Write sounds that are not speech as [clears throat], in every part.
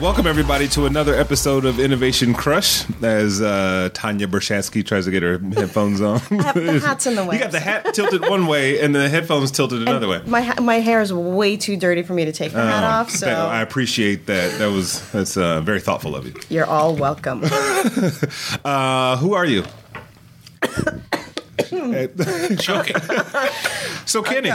welcome everybody to another episode of Innovation Crush. As uh, Tanya Bershansky tries to get her headphones on, the hat's in the [laughs] way. You got the hat tilted one way and the headphones tilted another way. My ha- my hair is way too dirty for me to take the hat off, so I appreciate that. That was that's uh, very thoughtful of you. you're all welcome. [laughs] Uh, who are you? [coughs] [coughs] Choking. [laughs] So Kenny.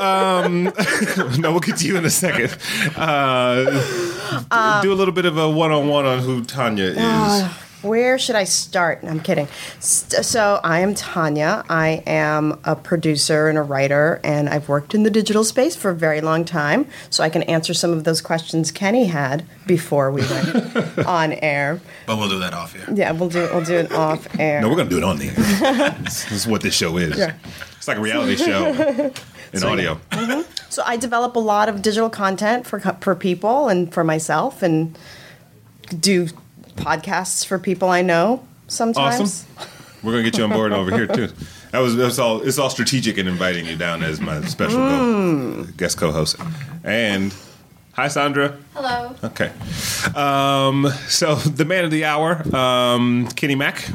Um, [laughs] no, we'll get to you in a second. Uh, do a little bit of a one-on-one on who Tanya is. Where should I start? I'm kidding. St- So I am Tanya. I am a producer and a writer, and I've worked in the digital space for a very long time. So I can answer some of those questions Kenny had before we went [laughs] on air. But we'll do that off here. Yeah, we'll do we'll do it off air. No, we're gonna do it on the air. this, [laughs] this is what this show is. Yeah. It's like a reality show in audio. So I develop a lot of digital content for for people and for myself, and do podcasts for people I know sometimes. Awesome. We're gonna get you on board over here too. That was that's all. It's all strategic in inviting you down as my special go- guest co-host. And hi, Sandra. Hello. Okay. Um, so the man of the hour, um, Kenny Mack.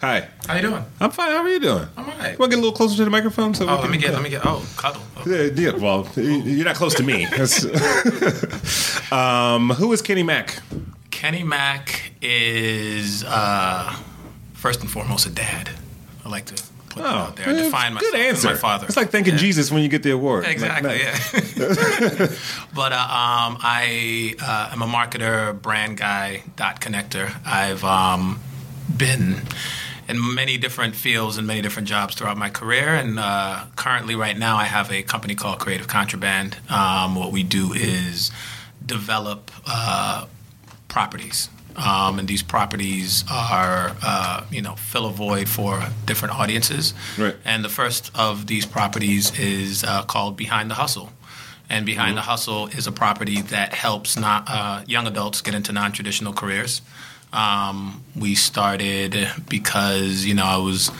Hi. How you doing? I'm fine. How are you doing? I'm alright. Want to get a little closer to the microphone? So we Oh, can- let me get, let me get. Oh, cuddle. Oh. Yeah, yeah, well, you're not close to me. [laughs] [laughs] Um, who is Kenny Mack? Kenny Mack is uh, first and foremost a dad. I like to put that out there. I Oh, define myself good answer. my father. It's like thanking Yeah. Jesus when you get the award. Exactly. Like, Yeah. [laughs] but uh, um, I uh, am a marketer, brand guy, dot connector. I've um, been in many different fields and many different jobs throughout my career, and uh, currently, right now, I have a company called Creative Contraband. Um, what we do is develop uh, properties. Um, and these properties are, uh, you know, fill a void for different audiences. Right. And the first of these properties is uh, called Behind the Hustle. And Behind the Hustle is a property that helps not, uh, young adults get into non traditional careers. Um, we started because, you know, I was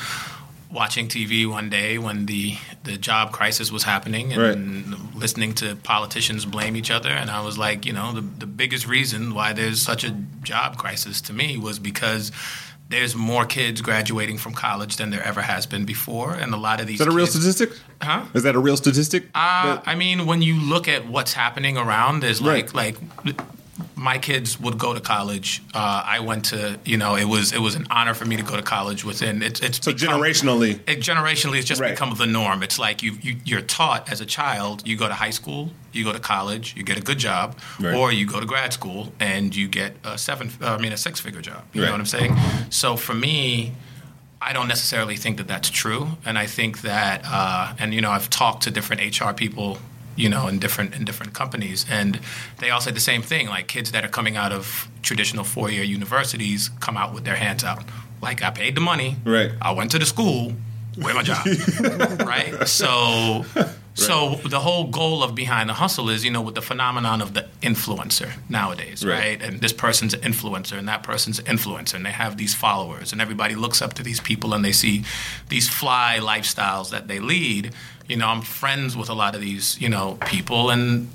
watching TV one day when the, the job crisis was happening and listening to politicians blame each other. And I was like, you know, the, the biggest reason why there's such a job crisis to me was because there's more kids graduating from college than there ever has been before. And a lot of these Is that a real kids- statistic? Huh? Is that a real statistic? Uh, That- I mean, when you look at what's happening around, there's like like my kids would go to college. Uh, I went to you know it was it was an honor for me to go to college. Within it's it's so become- generationally, it generationally, it's just Right. become the norm. It's like you, you you're taught as a child. You go to high school, you go to college, you get a good job, Right. or you go to grad school and you get a seven. uh, I mean, a six figure job. You Right. know what I'm saying? So for me. I don't necessarily think that that's true, and I think that, uh, and you know, I've talked to different HR people, you know, in different in different companies, and they all say the same thing. Like kids that are coming out of traditional four year universities come out with their hands out. Like I paid the money, Right. I went to the school, where my job, [laughs] right? So, so the whole goal of behind the hustle is, you know, with the phenomenon of the influencer nowadays, Right. right? And this person's an influencer, and that person's an influencer, and they have these followers, and everybody looks up to these people, and they see these fly lifestyles that they lead. You know, I'm friends with a lot of these, you know, people, and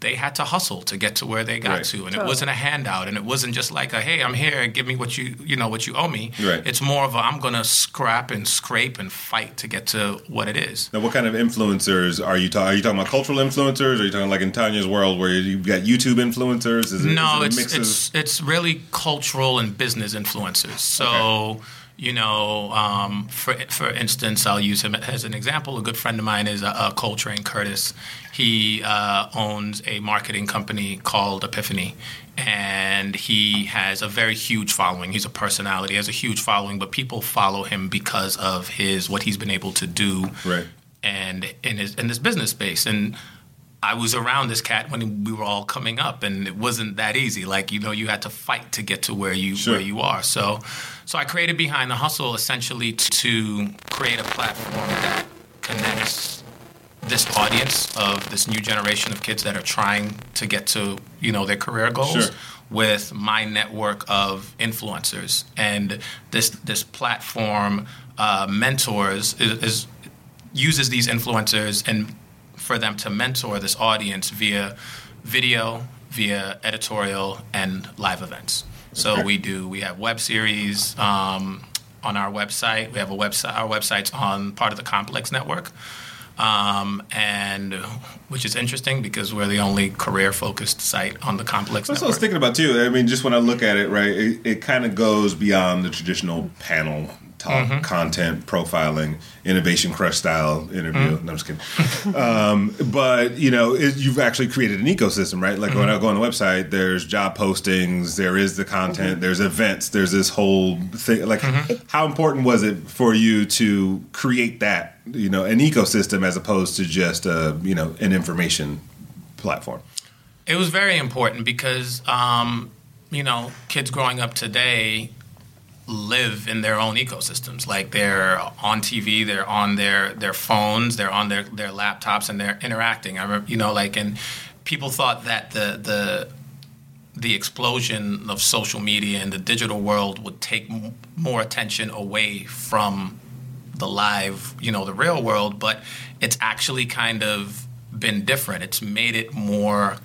they had to hustle to get to where they got Right. to, and it wasn't a handout, and it wasn't just like a hey, I'm here, give me what you you know what you owe me. Right. It's more of a I'm gonna scrap and scrape and fight to get to what it is. now what kind of influencers are you talking? Are you talking about cultural influencers? Or are you talking like in Tanya's world where you've got YouTube influencers? Is it, No, is it a it's mix it's it's really cultural and business influencers. So. You know, um, for for instance, I'll use him as an example. A good friend of mine is uh, Coltrane Curtis. He uh, owns a marketing company called Epiphany, and he has a very huge following. He's a personality, he has a huge following, but people follow him because of his what he's been able to do Right. and in his in this business space. And I was around this cat when we were all coming up, and it wasn't that easy. Like you know, you had to fight to get to where you Sure. where you are. So, so I created Behind the Hustle essentially to create a platform that connects this audience of this new generation of kids that are trying to get to you know their career goals Sure. with my network of influencers and this this platform uh, mentors is, is uses these influencers and for them to mentor this audience via video via editorial and live events. So we do we have web series um, on our website. We have a website. Our website's on part of the Complex Network, um, and which is interesting because we're the only career focused site on the Complex That's what I was thinking about too. I mean, just when I look at it, right, it, it kind of goes beyond the traditional panel talk, Mm-hmm. content profiling, innovation crush style interview. Mm-hmm. No, I'm just kidding. [laughs] um, but you know, it, you've actually created an ecosystem, right? Like when I go on the website, there's job postings, there is the content, there's events, there's this whole thing. Like, how important was it for you to create that, you know, an ecosystem as opposed to just a, you know, an information platform? It was very important because, um, you know, kids growing up today live in their own ecosystems. Like they're on TV, they're on their their phones, they're on their their laptops, and they're interacting. I remember, you know, like, and people thought that the the the explosion of social media and the digital world would take m- more attention away from the live, you know, the real world, but it's actually kind of been different. It's made it more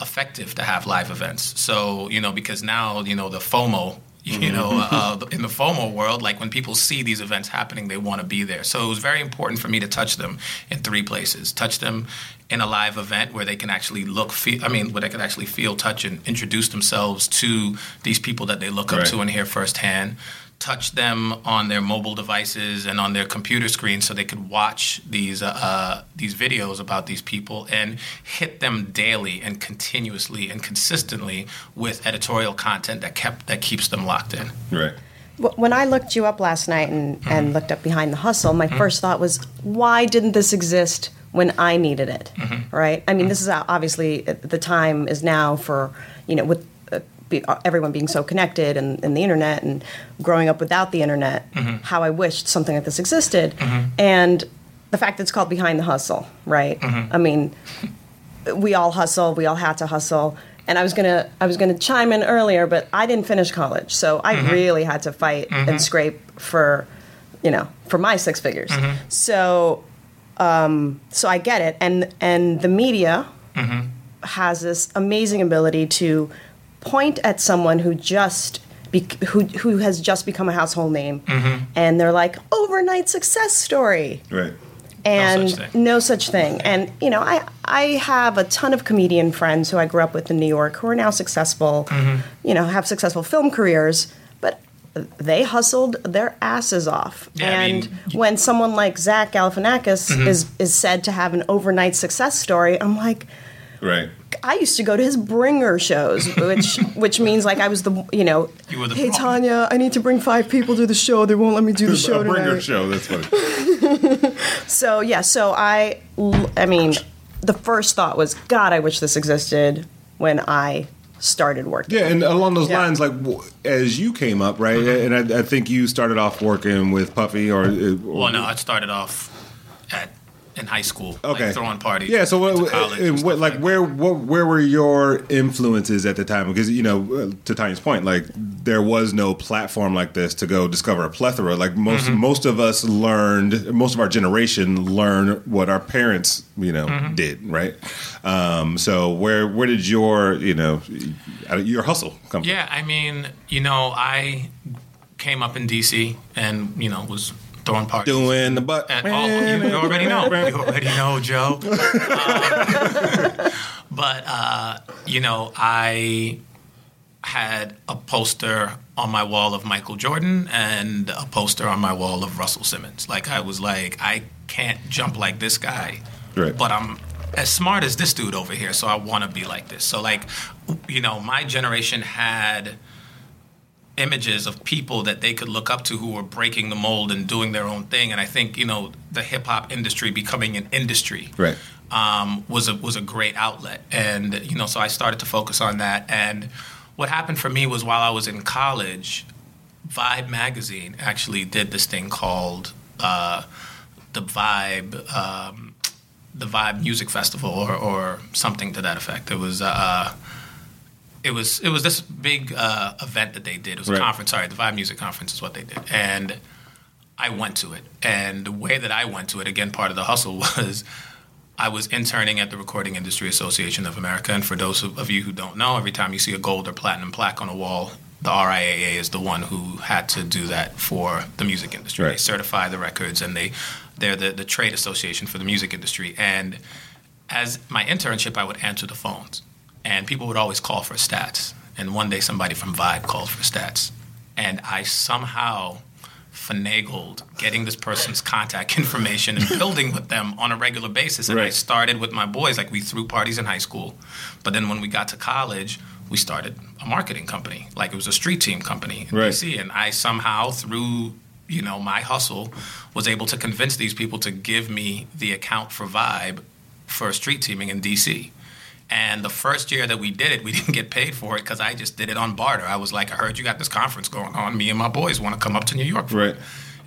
effective to have live events. So, you know, because now, you know, the FOMO, [laughs] you know, uh, in the FOMO world, like when people see these events happening, they want to be there. So it was very important for me to touch them in three places. Touch them in a live event where they can actually look, feel, I mean, where they can actually feel, touch, and introduce themselves to these people that they look up Right. to and hear firsthand touch them on their mobile devices and on their computer screens so they could watch these uh, uh, these videos about these people and hit them daily and continuously and consistently with editorial content that kept that keeps them locked in. Right. When I looked you up last night and, and looked up Behind the Hustle, my first thought was, why didn't this exist when I needed it? Right? I mean, this is obviously uh, the time is now for, you know, with uh, be, everyone being so connected and, and the internet and growing up without the internet, mm-hmm. how I wished something like this existed. Mm-hmm. And the fact that it's called Behind the Hustle, right? Mm-hmm. I mean, we all hustle. We all had to hustle. And I was gonna, I was gonna chime in earlier, but I didn't finish college, so I really had to fight and scrape for, you know, for my six figures. So, um, so I get it, and and the media has this amazing ability to point at someone who just. Be, who who has just become a household name, and they're like overnight success story Right. and such thing. no such thing. And you know, I I have a ton of comedian friends who I grew up with in New York who are now successful, Mm-hmm. you know, have successful film careers, but they hustled their asses off. Yeah, I and mean, Mm-hmm. when someone like Zach Galifianakis is is said to have an overnight success story, I'm like. Right. I used to go to his bringer shows, which [laughs] which means like I was the you know, You were the hey bro- Tanya, I need to bring five people to the show. They won't let me do the [laughs] show a bringer tonight. show. That's funny. [laughs] So yeah, so I I mean, the first thought was, God, I wish this existed when I started working. Yeah, and along those Yeah. lines, like as you came up, right? Mm-hmm. And I, I think you started off working with Puffy, or, or Well, no, I started off at in high school, Okay. like throwing parties. Yeah, so what, and what, stuff like, where what, where were your influences at the time? Because you know, uh, to Tanya's point, like there was no platform like this to go discover a plethora. Like most Mm-hmm. most of us learned, most of our generation learned what our parents, you know, Mm-hmm. did, right? Um, so where where did your you know your hustle come from Yeah, I mean, you know, I came up in DC and you know was throwing parties. Doing the butt. And, oh, you, you already know. [laughs] You already know, Joe. [laughs] Um, but uh, you know, I had a poster on my wall of Michael Jordan and a poster on my wall of Russell Simmons. Like I was like, I can't jump like this guy, Right. but I'm as smart as this dude over here, so I want to be like this. So like, you know, my generation had images of people that they could look up to who were breaking the mold and doing their own thing. And I think you know the hip hop industry becoming an industry Right. um, was a was a great outlet. And you know, so I started to focus on that. And what happened for me was while I was in college, Vibe magazine actually did this thing called uh, the Vibe. Um, the Vibe Music Festival, or, or something to that effect. It was uh, it was it was this big uh, event that they did. It was Right. a conference. Sorry, the Vibe Music Conference is what they did, and I went to it. And the way that I went to it, again, part of the hustle [laughs] was I was interning at the Recording Industry Association of America. And for those of you who don't know, every time you see a gold or platinum plaque on a wall, the RIAA is the one who had to do that for the music industry. Right. They certify the records and they they're the, the trade association for the music industry. And as my internship, I would answer the phones, and people would always call for stats. And one day, somebody from Vibe called for stats, and I somehow finagled getting this person's contact [laughs] information and building with them on a regular basis. And I started with my boys, like we threw parties in high school, but then when we got to college, we started a marketing company, like it was a street team company in Right. DC, and I somehow through you know my hustle was able to convince these people to give me the account for Vibe for street teaming in DC. And the first year that we did it, we [laughs] didn't get paid for it because I just did it on barter. I was like, I heard you got this conference going on. Me and my boys want to come up to New York. for Right. it."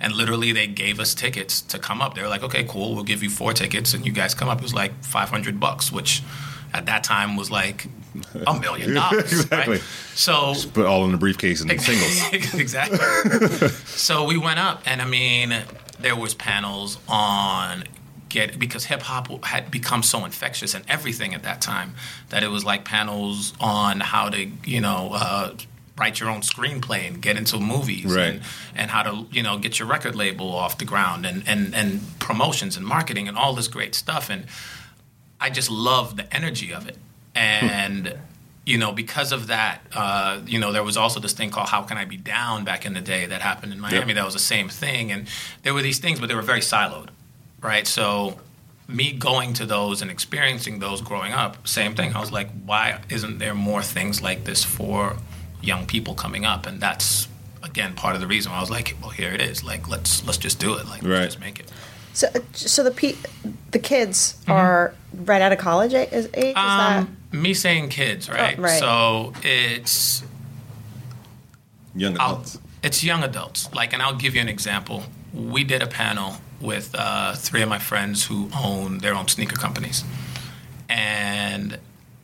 And literally, they gave us tickets to come up. They were like, okay, cool, we'll give you four tickets and you guys come up. It was like 500 bucks, which at that time was like a million [laughs] dollars. Exactly. Right? So Put all in the briefcase and [laughs] singles. exactly. so we went up, and I mean, there was panels on get because hip hop had become so infectious and everything at that time that it was like panels on how to you know. Uh, Write your own screenplay and get into movies, Right. and, and how to you know get your record label off the ground, and, and and promotions and marketing and all this great stuff. And I just love the energy of it. And, you know, because of that, uh, you know, there was also this thing called How Can I Be Down back in the day that happened in Miami. Yep. That was the same thing. And there were these things, but they were very siloed, right? So, me going to those and experiencing those growing up, same thing. I was like, why isn't there more things like this for young people coming up? And that's again part of the reason why I was like, well, here it is. Like, let's let's just do it. Like, Right. let's just make it. So, so the pe- the kids are right out of college age. Is, age, is Um, me saying kids, right? Oh, right. So it's Young I'll, adults. it's young adults. Like, and I'll give you an example. We did a panel with uh, three of my friends who own their own sneaker companies, and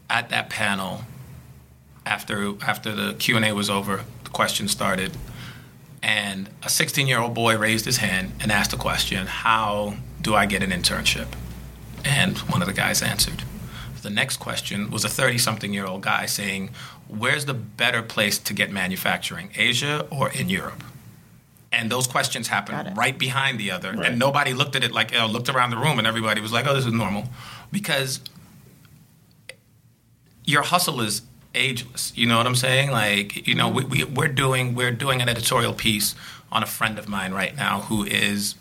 at that panel, after after the Q and A was over, the questions started, and a 16 year old boy raised his hand and asked a question: How do I get an internship? And one of the guys answered. The next question was a 30 something year old guy saying, Where's the better place to get manufacturing, Asia or in Europe? And those questions Got happened right behind the other. Right. And nobody looked at it like, you know, looked around the room and everybody was like, oh, this is normal. Because your hustle is ageless. You know what I'm saying? Like, you know, we, we, we're doing we're doing an editorial piece on a friend of mine right now who is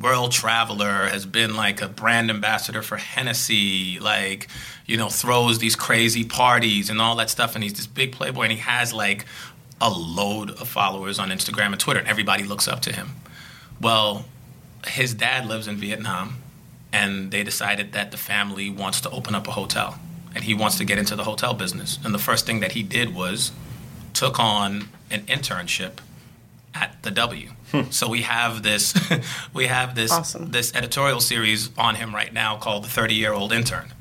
world traveler, has been like a brand ambassador for Hennessy, like, you know, throws these crazy parties and all that stuff. And he's this big playboy and he has like a load of followers on Instagram and Twitter, and everybody looks up to him. Well, his dad lives in Vietnam, and they decided that the family wants to open up a hotel, and he wants to get into the hotel business. And the first thing that he did was took on an internship at the W. Hmm. So we have this [laughs] we have this Awesome. this editorial series on him right now called the 30 year old intern.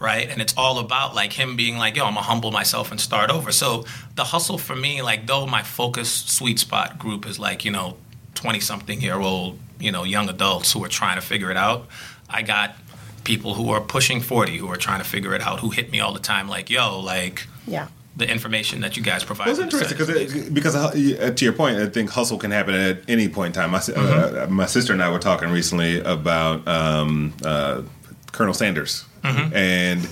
Right? And it's all about like him being like, yo, I'm gonna humble myself and start over. So the hustle for me, like though my focus sweet spot group is like, you know, 20 something year old, you know, young adults who are trying to figure it out. I got people who are pushing 40 who are trying to figure it out who hit me all the time like, yo, like Yeah. the information that you guys provide. Well, it's interesting because because uh, to your point, I think hustle can happen at any point in time. My, si- uh, my sister and I were talking recently about um, uh, Colonel Sanders, Mm-hmm. and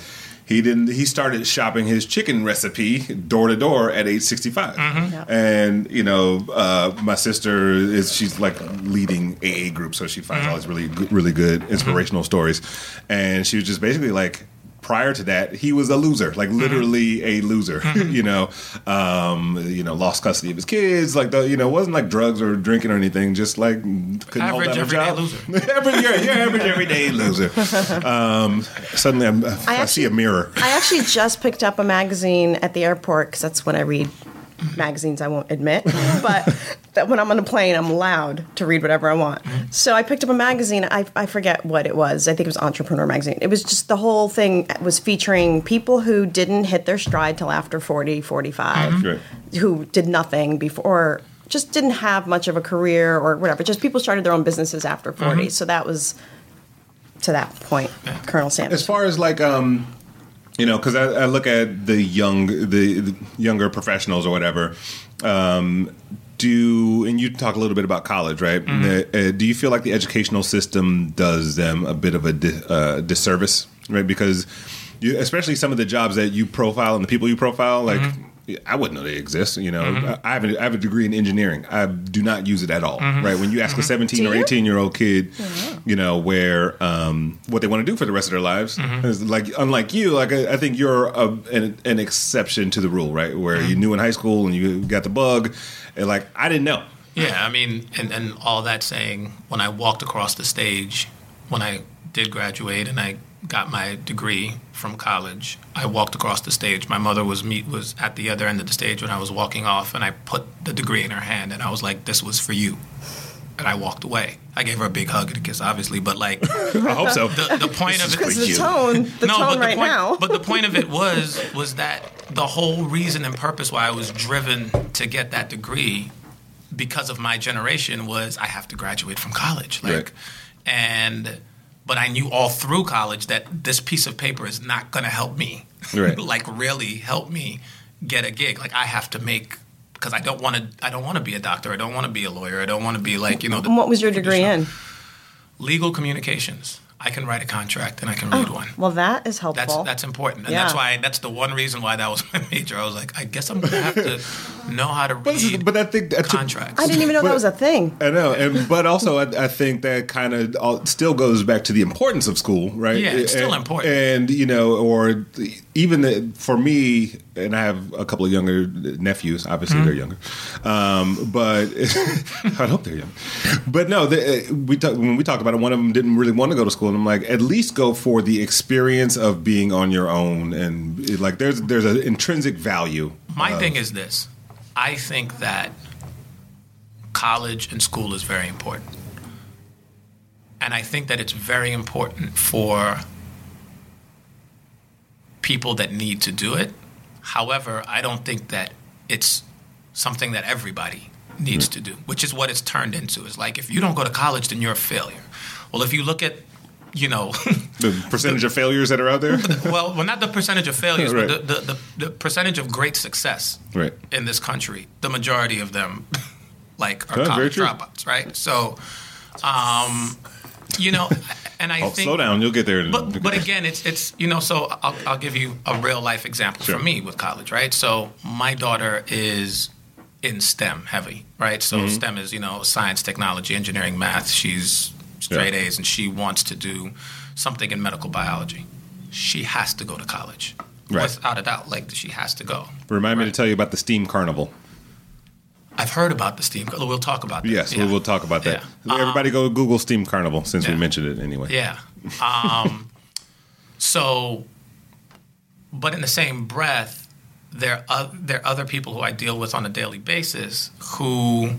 he didn't. He started shopping his chicken recipe door to door at age sixty mm-hmm. Yeah. and you know, uh, my sister is she's like leading AA group, so she finds mm-hmm. all these really really good inspirational stories, and she was just basically like. Prior to that, he was a loser, like literally a loser. [laughs] you know, um, you know, lost custody of his kids. Like the, you know, wasn't like drugs or drinking or anything. Just like couldn't Average down a everyday job. loser. [laughs] average, yeah, yeah, average [laughs] everyday loser. Um, suddenly, I'm, I, I see a mirror. I actually just picked up a magazine at the airport because that's when I read magazines. I won't admit, [laughs] but that when I'm on a plane, I'm allowed to read whatever I want. So I picked up a magazine. I, I forget what it was. I think it was Entrepreneur magazine. It was just the whole thing was featuring people who didn't hit their stride till after 40, 45, Right. who did nothing before. Just didn't have much of a career or whatever. Just people started their own businesses after 40. So that was to that point, Colonel Sanders. As far as like, um, you know, because I, I look at the young, the, the younger professionals or whatever. Um, do and you talk a little bit about college, right? Mm-hmm. Uh, do you feel like the educational system does them a bit of a di- uh, disservice, right? Because you, especially some of the jobs that you profile and the people you profile, like. Mm-hmm. I wouldn't know they exist. You know, I, have a, I have a degree in engineering. I do not use it at all. Mm-hmm. Right? When you ask a seventeen Do or eighteen year old kid, you know, where um, what they want to do for the rest of their lives Mm-hmm. is like, unlike you, like I, I think you're a, an, an exception to the rule, right? Where Mm-hmm. you knew in high school and you got the bug, and like I didn't know. Yeah, I mean, and, and all that saying, when I walked across the stage, when I did graduate and I got my degree from college, I walked across the stage. My mother was meet was at the other end of the stage when I was walking off, and I put the degree in her hand, and I was like, "This was for you," and I walked away. I gave her a big hug and a kiss, obviously, but like [laughs] I hope so. the, the point of it, Because the tone, the no, tone but the right point, now. but the point of it [laughs] was was that the whole reason and purpose why I was driven to get that degree because of my generation was I have to graduate from college, like, Right. and but I knew all through college that this piece of paper is not going to help me, Right. [laughs] like really help me get a gig. Like I have to make because I don't want to. I don't want to be a doctor. I don't want to be a lawyer. I don't want to be like you know. The And what was your degree in? Legal communications. I can write a contract and I can Oh. read one. Well, that is helpful. That's that's important, and Yeah. that's why that's the one reason why that was [laughs] my major. I was like, I guess I'm gonna have to know how to But, this is- read but I think that contracts. I didn't even know But- that was a thing. I know, and but also I, I think that kind of still goes back to the importance of school, right? Yeah, it's still important. and you know, or the- even the, for me, and I have a couple of younger nephews. Obviously, Mm-hmm. they're younger, um, but [laughs] I hope they're young. But no, the, we talk, when we talked about it, one of them didn't really want to go to school, and I'm like, at least go for the experience of being on your own, and it, like there's there's an intrinsic value. My of- thing is this: I think that college and school is very important, and I think that it's very important for people that need to do it. However, I don't think that it's something that everybody needs mm. to do, which is what it's turned into. It's like if you don't go to college, then you're a failure. Well, if you look at, you know, [laughs] the percentage of failures that are out there. [laughs] well, well, not the percentage of failures, Right. but the, the, the, the percentage of great success Right. in this country. The majority of them, [laughs] like, are college dropouts, right? So, um, you know, and I Oh, think slow down, you'll get there. in- but but again, it's it's you know. So I'll, I'll give you a real life example Sure. for me with college, right? So my daughter is in STEM heavy, right? So Mm-hmm. STEM is you know science, technology, engineering, math. She's straight Yeah. A's, and she wants to do something in medical biology. She has to go to college, Right. without a doubt. Like she has to go. Remind me to tell you about the Steam Carnival. I've heard about the STEAM. Carnival. We'll talk about that. Yes, Yeah. we will talk about that. Yeah. Everybody go Google Steam Carnival since we mentioned it anyway. Yeah. Um, [laughs] so, but in the same breath, there are, there are other people who I deal with on a daily basis who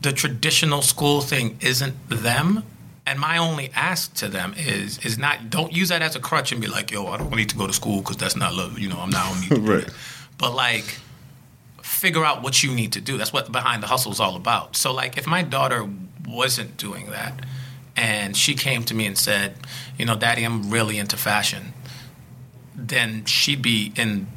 the traditional school thing isn't them. And my only ask to them is is not don't use that as a crutch and be like, yo, I don't need to go to school because that's not love. You know, I'm not I don't need to [laughs] do Right. But like, figure out what you need to do. That's what behind the hustle is all about. So like, if my daughter wasn't doing that, and she came to me and said, you know, Daddy, I'm really into fashion, then she'd be in,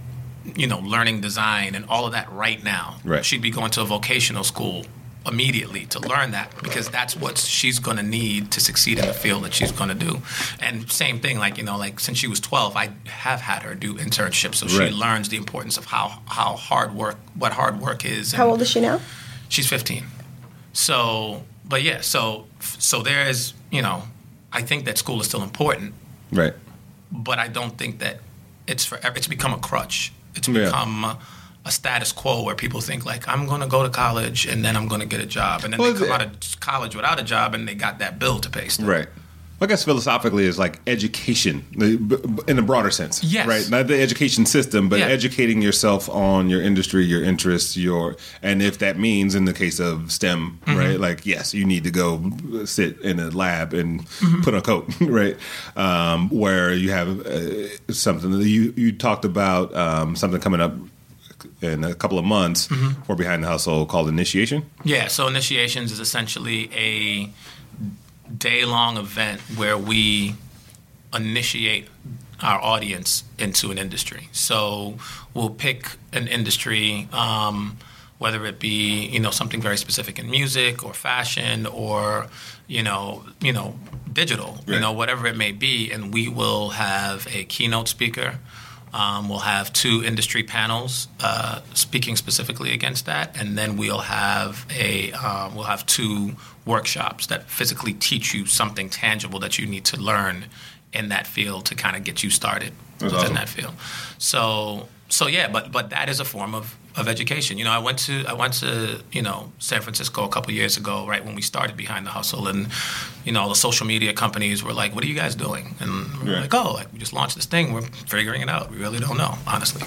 you know, learning design and all of that right now. Right. She'd be going to a vocational school immediately to learn that because that's what she's going to need to succeed in the field that she's going to do. And same thing, like you know, like since she was 12, I have had her do internships, so Right. she learns the importance of how how hard work, what hard work is. How old is she now? She's 15. So, but yeah, so so there's, you know, I think that school is still important, Right. but I don't think that it's for it's become a crutch. It's Yeah. become a, a status quo where people think like I'm going to go to college and then I'm going to get a job, and then Well, they come the- out of college without a job and they got that bill to pay. Still. Right. I guess philosophically is like education the- b- b- in a broader sense. Yes. Right. Not the education system, but Yeah. educating yourself on your industry, your interests, your and if that means in the case of STEM, Mm-hmm. right? Like yes, you need to go sit in a lab and Mm-hmm. put on a coat, [laughs] right? Um, where you have uh, something that you you talked about um, something coming up in a couple of months Mm-hmm. for behind the hustle called initiation. Yeah, so initiations is essentially a day long event where we initiate our audience into an industry. So we'll pick an industry, um, whether it be you know something very specific in music or fashion or you know you know digital, right. you know whatever it may be, and we will have a keynote speaker. Um, we'll have two industry panels uh, speaking specifically against that, and then we'll have a um, we'll have two workshops that physically teach you something tangible that you need to learn in that field to kind of get you started That's within awesome. that field. So so yeah, but but that is a form of of education. You know, I went to I went to you know San Francisco a couple years ago, right when we started Behind the Hustle, and you know all the social media companies were like, "What are you guys doing?" And we're like, "Oh, like we just launched this thing. We're figuring it out. We really don't know, honestly."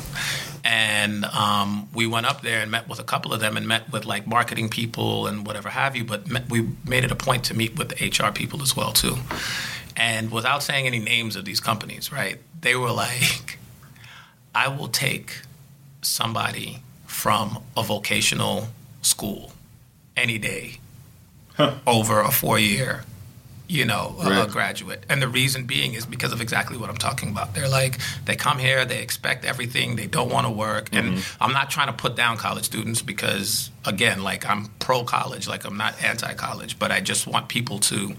And um, we went up there and met with a couple of them, and met with like marketing people and whatever have you. But met, we made it a point to meet with the HR people as well too. And without saying any names of these companies, right? They were like, "I will take." somebody from a vocational school any day huh. over a four year you know, right. a, graduate. And the reason being is because of exactly what I'm talking about. They're like, they come here, they expect everything, they don't want to work. Mm-hmm. And I'm not trying to put down college students because, again, like I'm pro college, like I'm not anti college, but I just want people to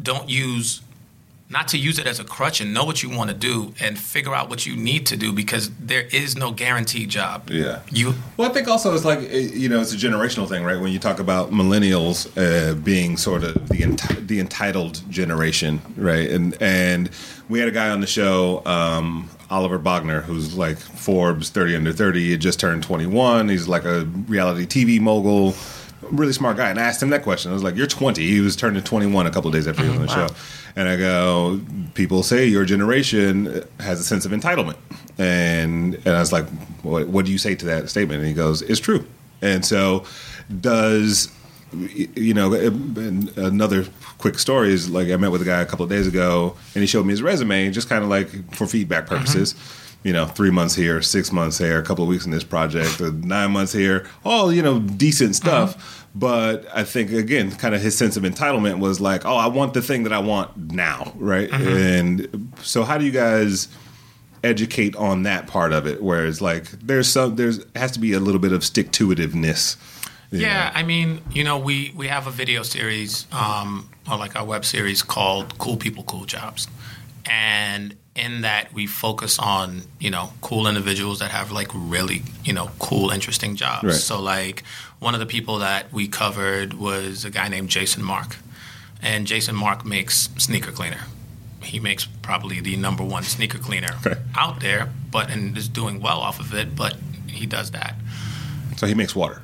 don't use not to use it as a crutch and know what you want to do and figure out what you need to do because there is no guaranteed job. Yeah. You. Well, I think also it's like you know it's a generational thing, right? When you talk about millennials uh, being sort of the enti- the entitled generation, right? And and we had a guy on the show. Um, Oliver Bogner, who's like Forbes 30 under 30, he just turned 21. He's like a reality TV mogul really smart guy, and I asked him that question. I was like, "You're 20." He was turning 21 a couple days after he was on the wow. show, and I go, "People say your generation has a sense of entitlement," and and I was like, "What, what do you say to that statement?" And he goes, "It's true." And so, does you know another quick story is like I met with a guy a couple of days ago, and he showed me his resume, just kind of like for feedback purposes. Mm-hmm you know, three months here, six months here, a couple of weeks in this project, nine months here, all, you know, decent stuff. Uh-huh. But I think, again, kind of his sense of entitlement was like, oh, I want the thing that I want now, right? Uh-huh. And so, how do you guys educate on that part of it? Where it's like, there's some, there's, has to be a little bit of stick to itiveness. Yeah, know? I mean, you know, we, we have a video series, um, or like our web series called Cool People, Cool Jobs. And in that we focus on you know cool individuals that have like really you know cool interesting jobs right. so like one of the people that we covered was a guy named Jason Markk and Jason Markk makes sneaker cleaner he makes probably the number one sneaker cleaner [laughs] okay. out there but and is doing well off of it but he does that so he makes water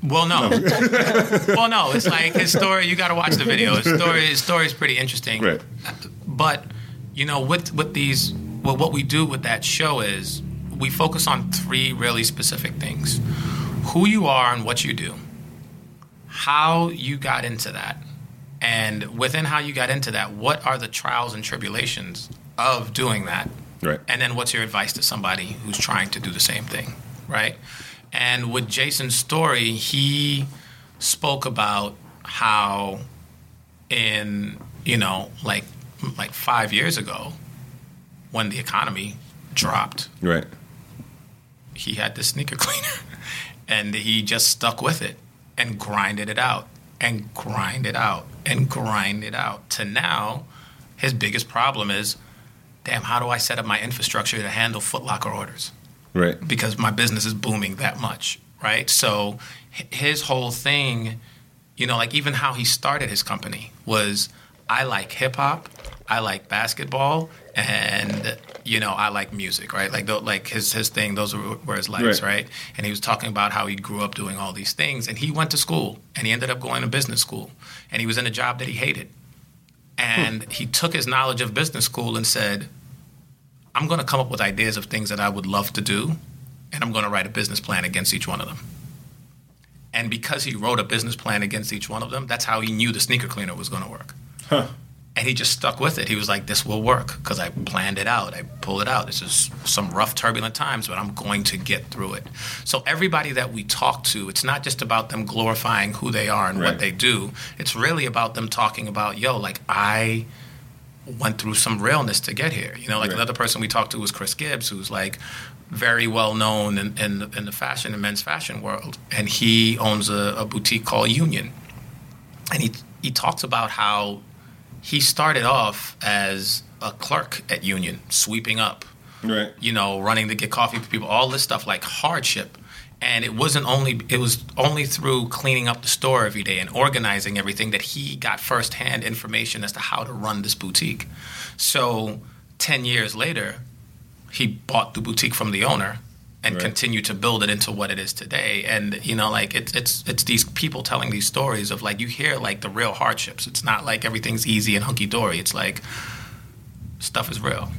well, no. no. [laughs] well, no. It's like his story. You got to watch the video. His story. His story is pretty interesting. Right. But you know, with with these, well, what we do with that show is we focus on three really specific things: who you are and what you do, how you got into that, and within how you got into that, what are the trials and tribulations of doing that, right? And then what's your advice to somebody who's trying to do the same thing, right? And with Jason's story, he spoke about how in you know like like five years ago when the economy dropped. Right. He had the sneaker [laughs] cleaner and he just stuck with it and grinded it out and grind it out and grind it out to now his biggest problem is damn how do I set up my infrastructure to handle Footlocker orders? Right. Because my business is booming that much, right? So his whole thing, you know, like even how he started his company was I like hip hop, I like basketball, and you know I like music, right? Like like his his thing, those were his likes, right. right? And he was talking about how he grew up doing all these things, and he went to school, and he ended up going to business school, and he was in a job that he hated, and hmm. he took his knowledge of business school and said, "I'm going to come up with ideas of things that I would love to do, and I'm going to write a business plan against each one of them." And because he wrote a business plan against each one of them, that's how he knew the sneaker cleaner was going to work. Huh. and he just stuck with it. He was like, "This will work because I planned it out. I pulled it out. This is some rough, turbulent times, but I'm going to get through it." So everybody that we talk to, it's not just about them glorifying who they are and Right. what they do. It's really about them talking about, "Yo, like I." went through some realness to get here. You know, like Right. another person we talked to was Chris Gibbs, who's like very well known in, in, in the fashion and men's fashion world, and he owns a, a boutique called Union, and he he talks about how he started off as a clerk at Union, sweeping up, Right. you know, running to get coffee for people, all this stuff like hardship. And it wasn't only it was only through cleaning up the store every day and organizing everything that he got firsthand information as to how to run this boutique. So ten years later, he bought the boutique from the owner and Right. continued to build it into what it is today. And you know, like it's it's it's these people telling these stories of like you hear like the real hardships. It's not like everything's easy and hunky dory. It's like stuff is real.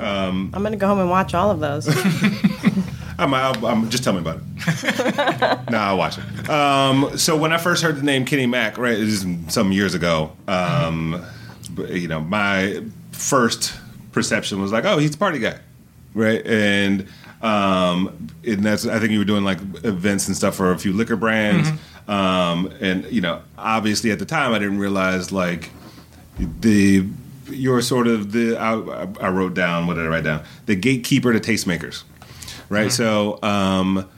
Um, I'm going to go home and watch all of those. [laughs] I'm, I'll, I'm, just tell me about it. [laughs] no, I'll watch it. Um, so when I first heard the name Kenny Mack, right, it was some years ago. Um, but, you know, my first perception was like, oh, he's the party guy, right? And um, and that's I think you were doing like events and stuff for a few liquor brands. Um, and you know, obviously at the time I didn't realize like the you're sort of the I, I wrote down what did I write down the gatekeeper to tastemakers, right? So, um,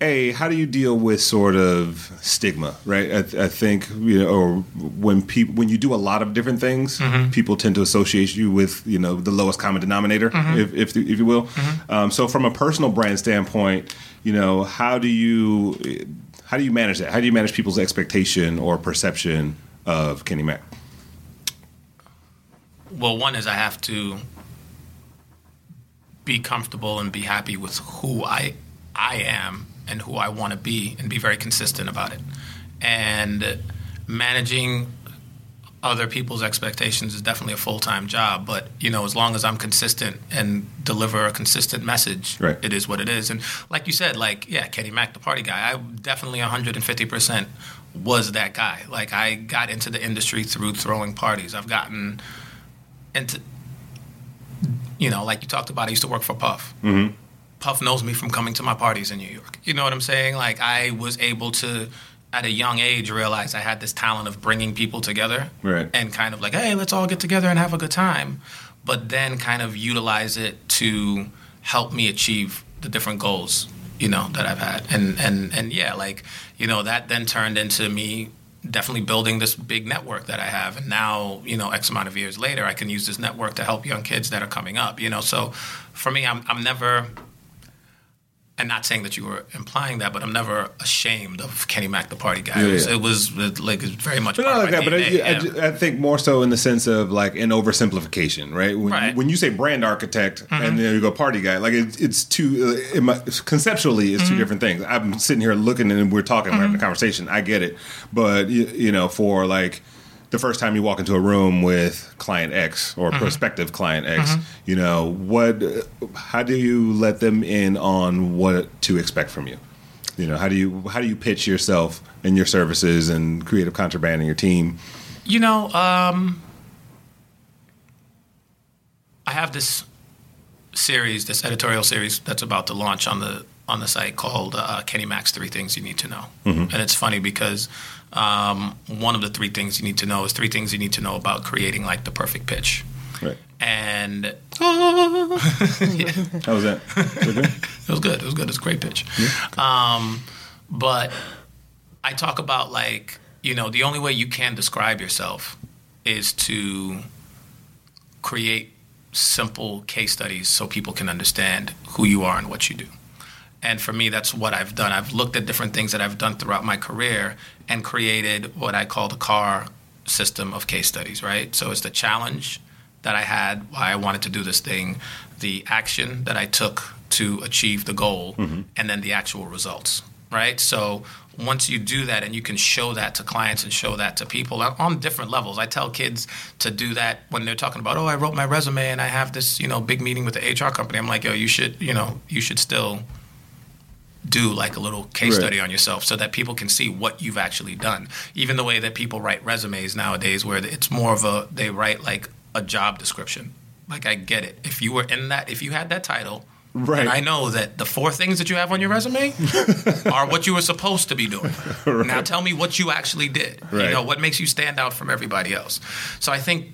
a how do you deal with sort of stigma, right? I, I think you know, or when people when you do a lot of different things, mm-hmm. people tend to associate you with you know the lowest common denominator, mm-hmm. if, if if you will. Mm-hmm. Um, so, from a personal brand standpoint, you know, how do you how do you manage that? How do you manage people's expectation or perception of Kenny Mack? Well, one is I have to be comfortable and be happy with who I I am and who I want to be and be very consistent about it. And managing other people's expectations is definitely a full-time job, but you know, as long as I'm consistent and deliver a consistent message, Right. it is what it is. And like you said, like yeah, Kenny Mack, the party guy, I definitely 150% was that guy. Like I got into the industry through throwing parties. I've gotten into you know, like you talked about, I used to work for Puff. Mm-hmm. Puff knows me from coming to my parties in New York. You know what I'm saying? Like I was able to, at a young age, realize I had this talent of bringing people together, Right. And kind of like, hey, let's all get together and have a good time. But then kind of utilize it to help me achieve the different goals, you know, that I've had. And and and yeah, like you know, that then turned into me definitely building this big network that I have. And now, you know, X amount of years later, I can use this network to help young kids that are coming up, you know. So for me, I'm, I'm never, and not saying that you were implying that, but I'm never ashamed of Kenny Mack, the party guy. Yeah, it, was, it was like it's very much But not like that. But I, I, I think more so in the sense of like an oversimplification, right? When, Right. when you say brand architect Mm-hmm. and then you go party guy, like it, it's two. Uh, it might, conceptually, it's two Mm-hmm. different things. I'm sitting here looking and we're talking, we're having a conversation. I get it, but you, you know, for like the first time you walk into a room with client X or Mm-hmm. prospective client X, you know, what? How do you let them in on what to expect from you? You know, how do you how do you pitch yourself and your services and creative contraband and your team? You know, um, I have this series, this editorial series that's about to launch on the on the site called uh, Kenny Mack's Three Things You Need to Know, and it's funny because um, one of the three things you need to know is three things you need to know about creating like the perfect pitch, Right. and [laughs] How was that? Was it good? [laughs] It was good. It was good. It's a great pitch. Yeah. Um, but I talk about like you know the only way you can describe yourself is to create simple case studies so people can understand who you are and what you do. And for me, that's what I've done. I've looked at different things that I've done throughout my career and created what I call the CAR system of case studies, right? So it's the challenge that I had, why I wanted to do this thing, the action that I took to achieve the goal, mm-hmm. and then the actual results, right? So once you do that and you can show that to clients and show that to people on different levels. I tell kids to do that when they're talking about, oh, I wrote my resume and I have this, you know, big meeting with the HR company. I'm like, yo, you should, you know, you should still do like a little case Right. study on yourself so that people can see what you've actually done. Even the way that people write resumes nowadays, where it's more of a they write like a job description. Like I get it. If you were in that, if you had that title, Right. and I know that the four things that you have on your resume [laughs] are what you were supposed to be doing. Now tell me what you actually did. Right. You know what makes you stand out from everybody else. So I think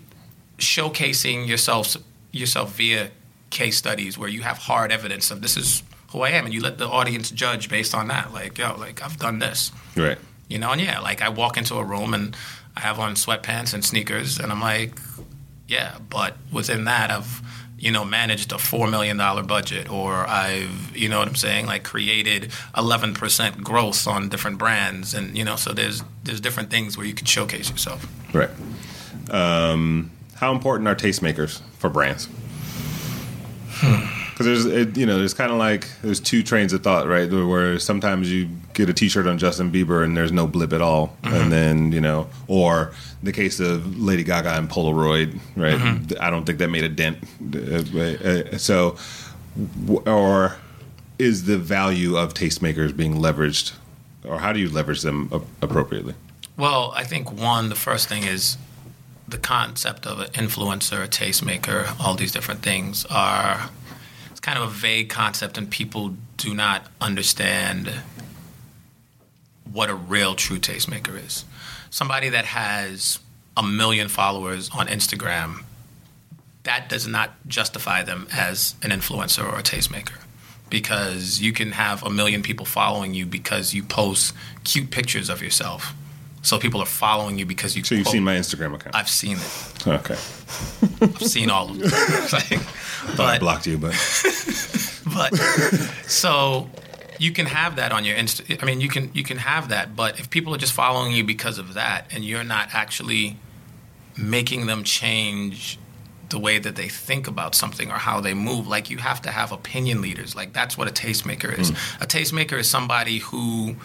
showcasing yourself yourself via case studies where you have hard evidence of this is who I am, and you let the audience judge based on that. Like, yo, like I've done this, Right. you know, and yeah, like I walk into a room and I have on sweatpants and sneakers, and I'm like, yeah, but within that, I've you know managed a four million dollar budget, or I've you know what I'm saying, like created 11 percent growth on different brands, and you know, so there's there's different things where you can showcase yourself. Right. Um, how important are tastemakers for brands? Because there's, it, you know, there's kind of like there's two trains of thought, right? Where sometimes you get a T-shirt on Justin Bieber and there's no blip at all, and then you know, or the case of Lady Gaga and Polaroid, right? I don't think that made a dent. Uh, uh, So, or is the value of tastemakers being leveraged, or how do you leverage them appropriately? Well, I think one, the first thing is the concept of an influencer, a tastemaker, all these different things are kind of a vague concept and people do not understand what a real true tastemaker is. Somebody that has a million followers on Instagram, that does not justify them as an influencer or a tastemaker. Because you can have a million people following you because you post cute pictures of yourself. So people are following you because you. So you've quote- seen my Instagram account. I've seen it. Okay. I've seen all of them. [laughs] [laughs] Like, I blocked you, but [laughs] but so you can have that on your Insta. I mean, you can you can have that, but if people are just following you because of that, and you're not actually making them change the way that they think about something or how they move, like you have to have opinion leaders. Like that's what a tastemaker is. Hmm. A tastemaker is somebody who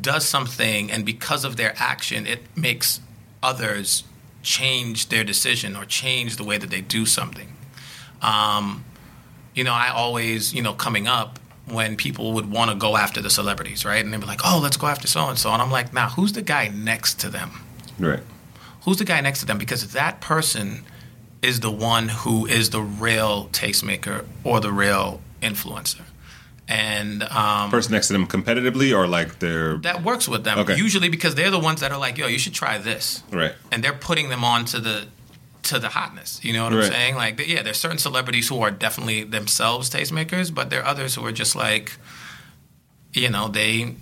does something, and because of their action, it makes others change their decision or change the way that they do something. Um, you know, I always, you know, coming up when people would want to go after the celebrities, right? And they'd be like, oh, let's go after so and so. And I'm like, now, who's the guy next to them? right. Who's the guy next to them? Because that person is the one who is the real tastemaker or the real influencer. And um, Person next to them competitively, or like they're that works with them Okay. usually because they're the ones that are like, yo, you should try this. right. and they're putting them on to the to the hotness. You know what Right. I'm saying? Like, yeah, there's certain celebrities who are definitely themselves tastemakers, but there are others who are just like, you know, they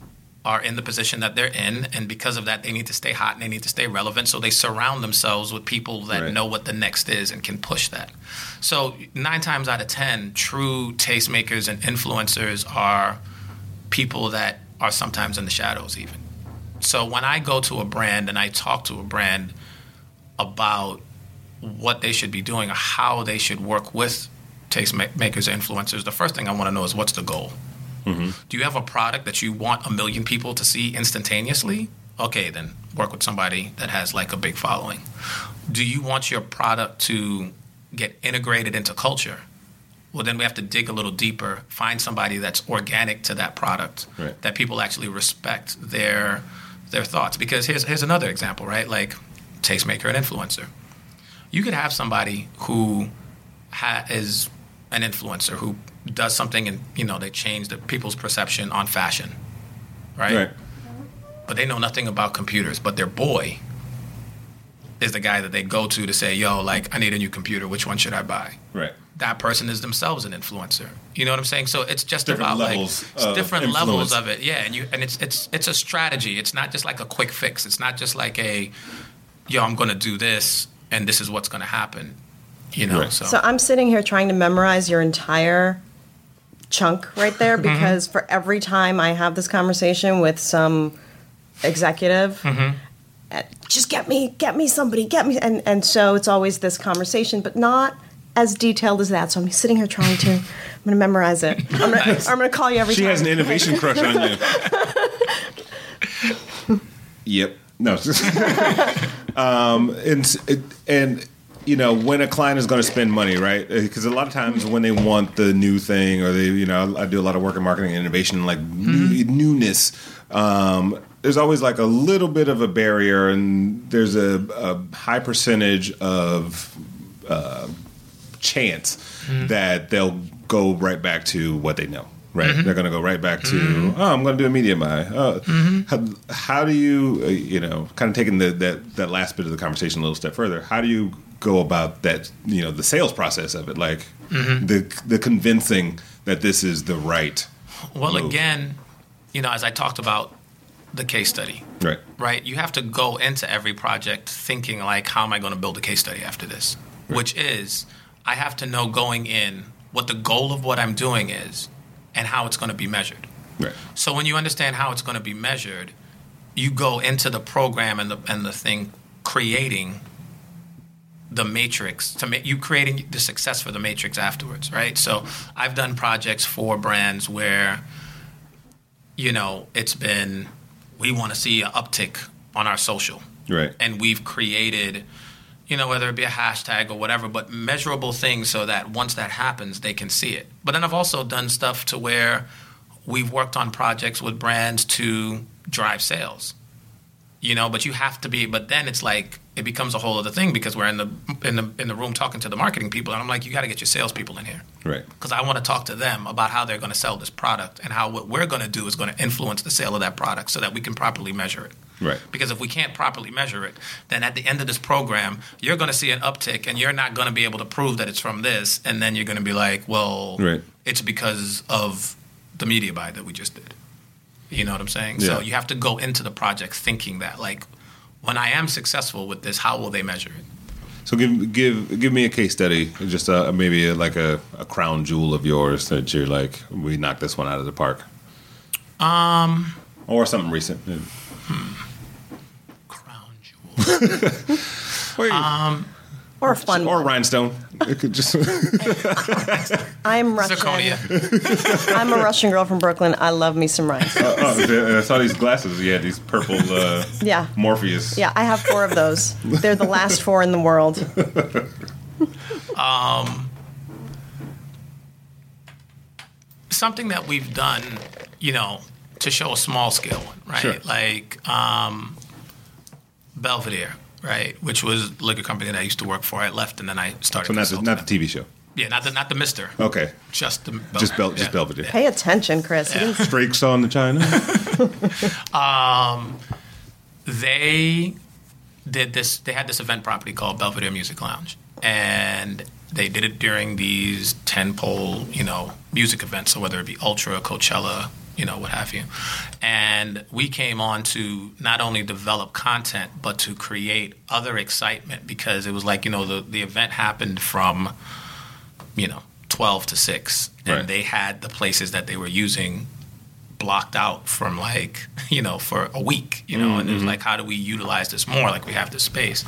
are in the position that they're in, and because of that, they need to stay hot and they need to stay relevant. So they surround themselves with people that Right. know what the next is and can push that. So nine times out of ten, true tastemakers and influencers are people that are sometimes in the shadows, even. So when I go to a brand and I talk to a brand about what they should be doing or how they should work with tastemakers or influencers, the first thing I want to know is what's the goal? Mm-hmm. Do you have a product that you want a million people to see instantaneously? Okay, then work with somebody that has like a big following. Do you want your product to get integrated into culture? Well, then we have to dig a little deeper, find somebody that's organic to that product, Right. that people actually respect their their thoughts. Because here's here's another example, right? Like tastemaker and influencer. You could have somebody who ha- is an influencer who does something and you know they change the people's perception on fashion, right? Right. But they know nothing about computers. But their boy is the guy that they go to to say, "Yo, like I need a new computer. Which one should I buy?" Right. that person is themselves an influencer. You know what I'm saying? So it's just Different about levels like it's of different influence. levels of it. Yeah, and you and it's it's it's a strategy. It's not just like a quick fix. It's not just like a yo, I'm going to do this and this is what's going to happen. You know, Right. so, So I'm sitting here trying to memorize your entire chunk right there Mm-hmm. because for every time I have this conversation with some executive, Mm-hmm. uh, just get me, get me somebody, get me, and and so it's always this conversation, but not as detailed as that. So I'm sitting here trying to, I'm going to memorize it. I'm going Nice. to I'm going to call you every She time. has an innovation crush on you. [laughs] yep. No. [laughs] um, and and you know, when a client is going to spend money, right? Uh, because a lot of times when they want the new thing, or they, you know, I do a lot of work in marketing and innovation, like new, mm-hmm. newness. Um, there's always like a little bit of a barrier, and there's a, a high percentage of uh, chance mm-hmm. that they'll go right back to what they know. Right, mm-hmm. they're going to go right back to. Oh, I'm going to do a media buy. Oh, how, how do you, uh, you know, kind of taking the, that that last bit of the conversation a little step further? How do you go about that? You know, the sales process of it, like mm-hmm. the the convincing that this is the right. Well, move. again, you know, as I talked about the case study, Right. right? You have to go into every project thinking like, how am I going to build a case study after this? Which is, I have to know going in what the goal of what I'm doing is and how it's going to be measured. Right. So when you understand how it's going to be measured, you go into the program and the and the thing creating the matrix to make you creating the success for the matrix afterwards, right? So I've done projects for brands where you know it's been we want to see an uptick on our social, Right. and we've created you know whether it be a hashtag or whatever but measurable things so that once that happens they can see it but then i've also done stuff to where we've worked on projects with brands to drive sales you know but you have to be but then it's like it becomes a whole other thing because we're in the in the in the room talking to the marketing people and i'm like you got to get your salespeople in here Right. because I want to talk to them about how they're going to sell this product and how what we're going to do is going to influence the sale of that product so that we can properly measure it. Right. Because if we can't properly measure it, then at the end of this program, you're going to see an uptick and you're not going to be able to prove that it's from this. And then you're going to be like, well, Right. it's because of the media buy that we just did. You know what I'm saying? So you have to go into the project thinking that, like, when I am successful with this, how will they measure it? So give give give me a case study, just uh, maybe a, like a, a crown jewel of yours that you're like, we knocked this one out of the park, Um, or something recent. crown jewel. [laughs] Or, Or a fun or one. rhinestone. It could just [laughs] I'm Russian. Zirconia. [laughs] I'm a Russian girl from Brooklyn. I love me some rice. oh, I saw these glasses. You had these purple uh, Yeah. Morpheus. Yeah, I have four of those. They're the last four in the world. [laughs] um, something that we've done, you know, to show a small scale one, right? Sure. Like um, Belvedere, right? Which was a liquor company that I used to work for. I left and then I started. So not the, not the. TV show. Yeah, not the not the Mister. Okay. Just the Belvedere. Just Bel- just yeah. Belvedere. Pay attention, Chris. You didn't- Streaks on the China. [laughs] [laughs] Um, they did this they had this event property called belvedere music lounge and they did it during these 10 pole you know music events so whether it be ultra coachella you know what have you. And we came on to not only develop content but to create other excitement because it was like you know the, the event happened from you know 12 to 6 and Right. they had the places that they were using blocked out from like [laughs] you know for a week you know and it was like how do we utilize this more? Like we have this space.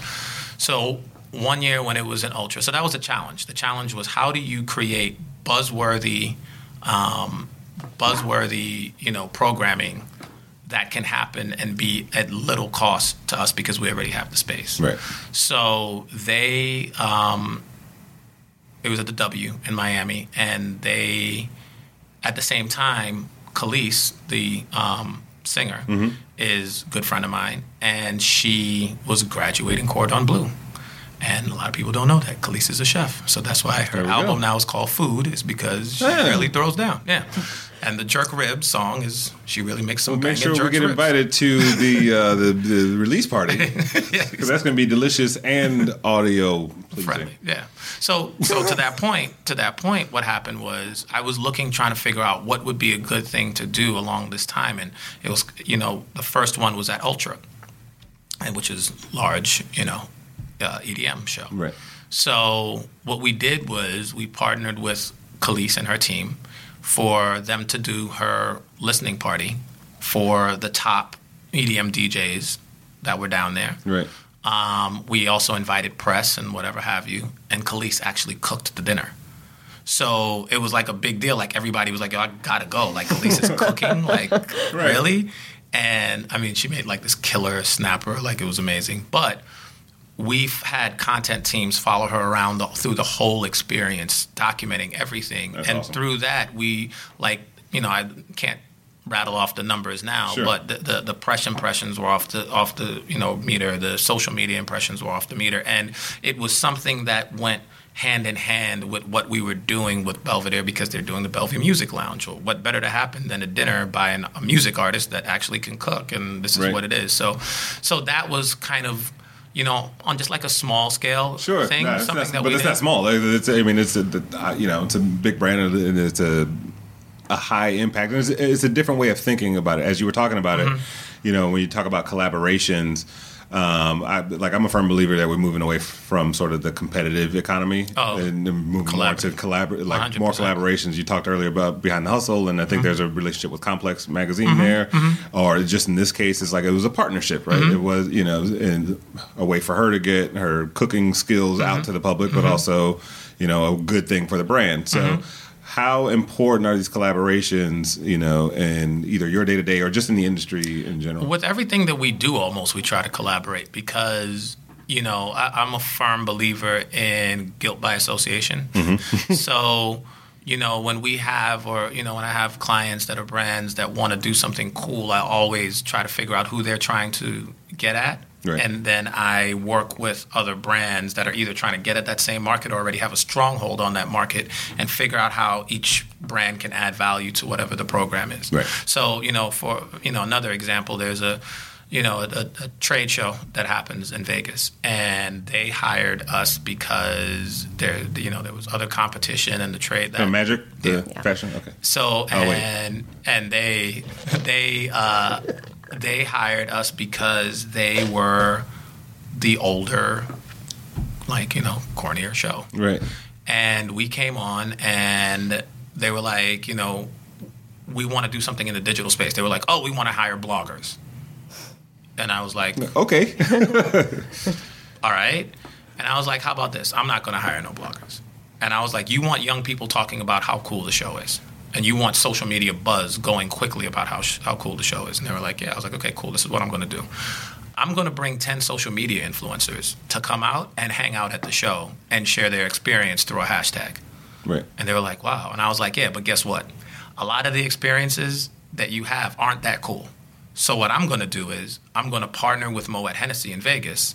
So one year when it was an ultra so that was a challenge. The challenge was how do you create buzzworthy um, buzzworthy you know programming that can happen and be at little cost to us because we already have the space right. so they, um, it was at the W in Miami, and they, at the same time, Kelis, the um, singer, is a good friend of mine, and she was graduating Cordon Bleu. And a lot of people don't know that Kelis is a chef, so that's why her album go. now is called Food, is because she Yeah. really throws down. Yeah, and the jerk rib song is she really makes some. Make banging sure we get ribs. invited to the [laughs] uh, the, the release party [laughs] because that's going to be delicious and audio pleasing. friendly. Yeah. So so to that point, to that point, what happened was I was looking, trying to figure out what would be a good thing to do along this time, and it was you know the first one was at Ultra, and which is large, you know, uh, EDM show. Right. So what we did was we partnered with Kelis and her team for them to do her listening party for the top EDM DJs that were down there. Right. Um, we also invited press and whatever have you, and Kelis actually cooked the dinner. So it was like a big deal. Like everybody was like, "Yo, I gotta go." Like Kelis is [laughs] cooking. Like really? And I mean, she made like this killer snapper. Like it was amazing. But we've had content teams follow her around the, through the whole experience, documenting everything, That's and awesome. through that, we like you know I can't rattle off the numbers now, Sure. but the, the the press impressions were off the off the you know meter, the social media impressions were off the meter, and it was something that went hand in hand with what we were doing with Belvedere because they're doing the Bellevue Music Lounge. Or what better to happen than a dinner by an, a music artist that actually can cook, and this is Right. what it is. So, so that was kind of. You know, on just like a small scale Sure, thing, No, something not- that but it's did. not small. It's, I mean, it's a uh, you know, it's a big brand and it's a a high impact. It's, it's a different way of thinking about it. As you were talking about Mm-hmm. it, you know, when you talk about collaborations. Um, I, like I'm a firm believer that we're moving away from sort of the competitive economy Oh, and moving more to collaborate, like more 100%. collaborations. You talked earlier about Behind the Hustle, and I think there's a relationship with Complex Magazine Mm-hmm. there, or just in this case, it's like it was a partnership, right? Mm-hmm. It was you know, and a way for her to get her cooking skills Mm-hmm. out to the public, but also you know, a good thing for the brand. So. Mm-hmm. How important are these collaborations, you know, in either your day to day or just in the industry in general? with everything that we do almost we try to collaborate because you know I, i'm a firm believer in guilt by association [laughs] so you know when we have or you know when i have clients that are brands that want to do something cool i always try to figure out who they're trying to get at Right. and then i work with other brands that are either trying to get at that same market or already have a stronghold on that market and figure out how each brand can add value to whatever the program is Right. so you know, for you know another example, there's a you know a, a trade show that happens in Vegas, and they hired us because there you know there was other competition in the trade that Oh, magic, the Yeah. fashion, okay. so Oh, and and they they uh, they hired us because they were the older, like you know, cornier show Right. and we came on and they were like, you know, we want to do something in the digital space. They were like, oh, we want to hire bloggers. And I was like, Okay. [laughs] all right. And I was like, how about this? I'm not going to hire no bloggers. And I was like, you want young people talking about how cool the show is. And you want social media buzz going quickly about how, sh- how cool the show is. And they were like, yeah. I was like, okay, cool. This is what I'm going to do. I'm going to bring 10 social media influencers to come out and hang out at the show and share their experience through a hashtag. right. And they were like, wow. And I was like, yeah, but guess what? A lot of the experiences that you have aren't that cool. So what I'm going to do is I'm going to partner with Moet Hennessy in Vegas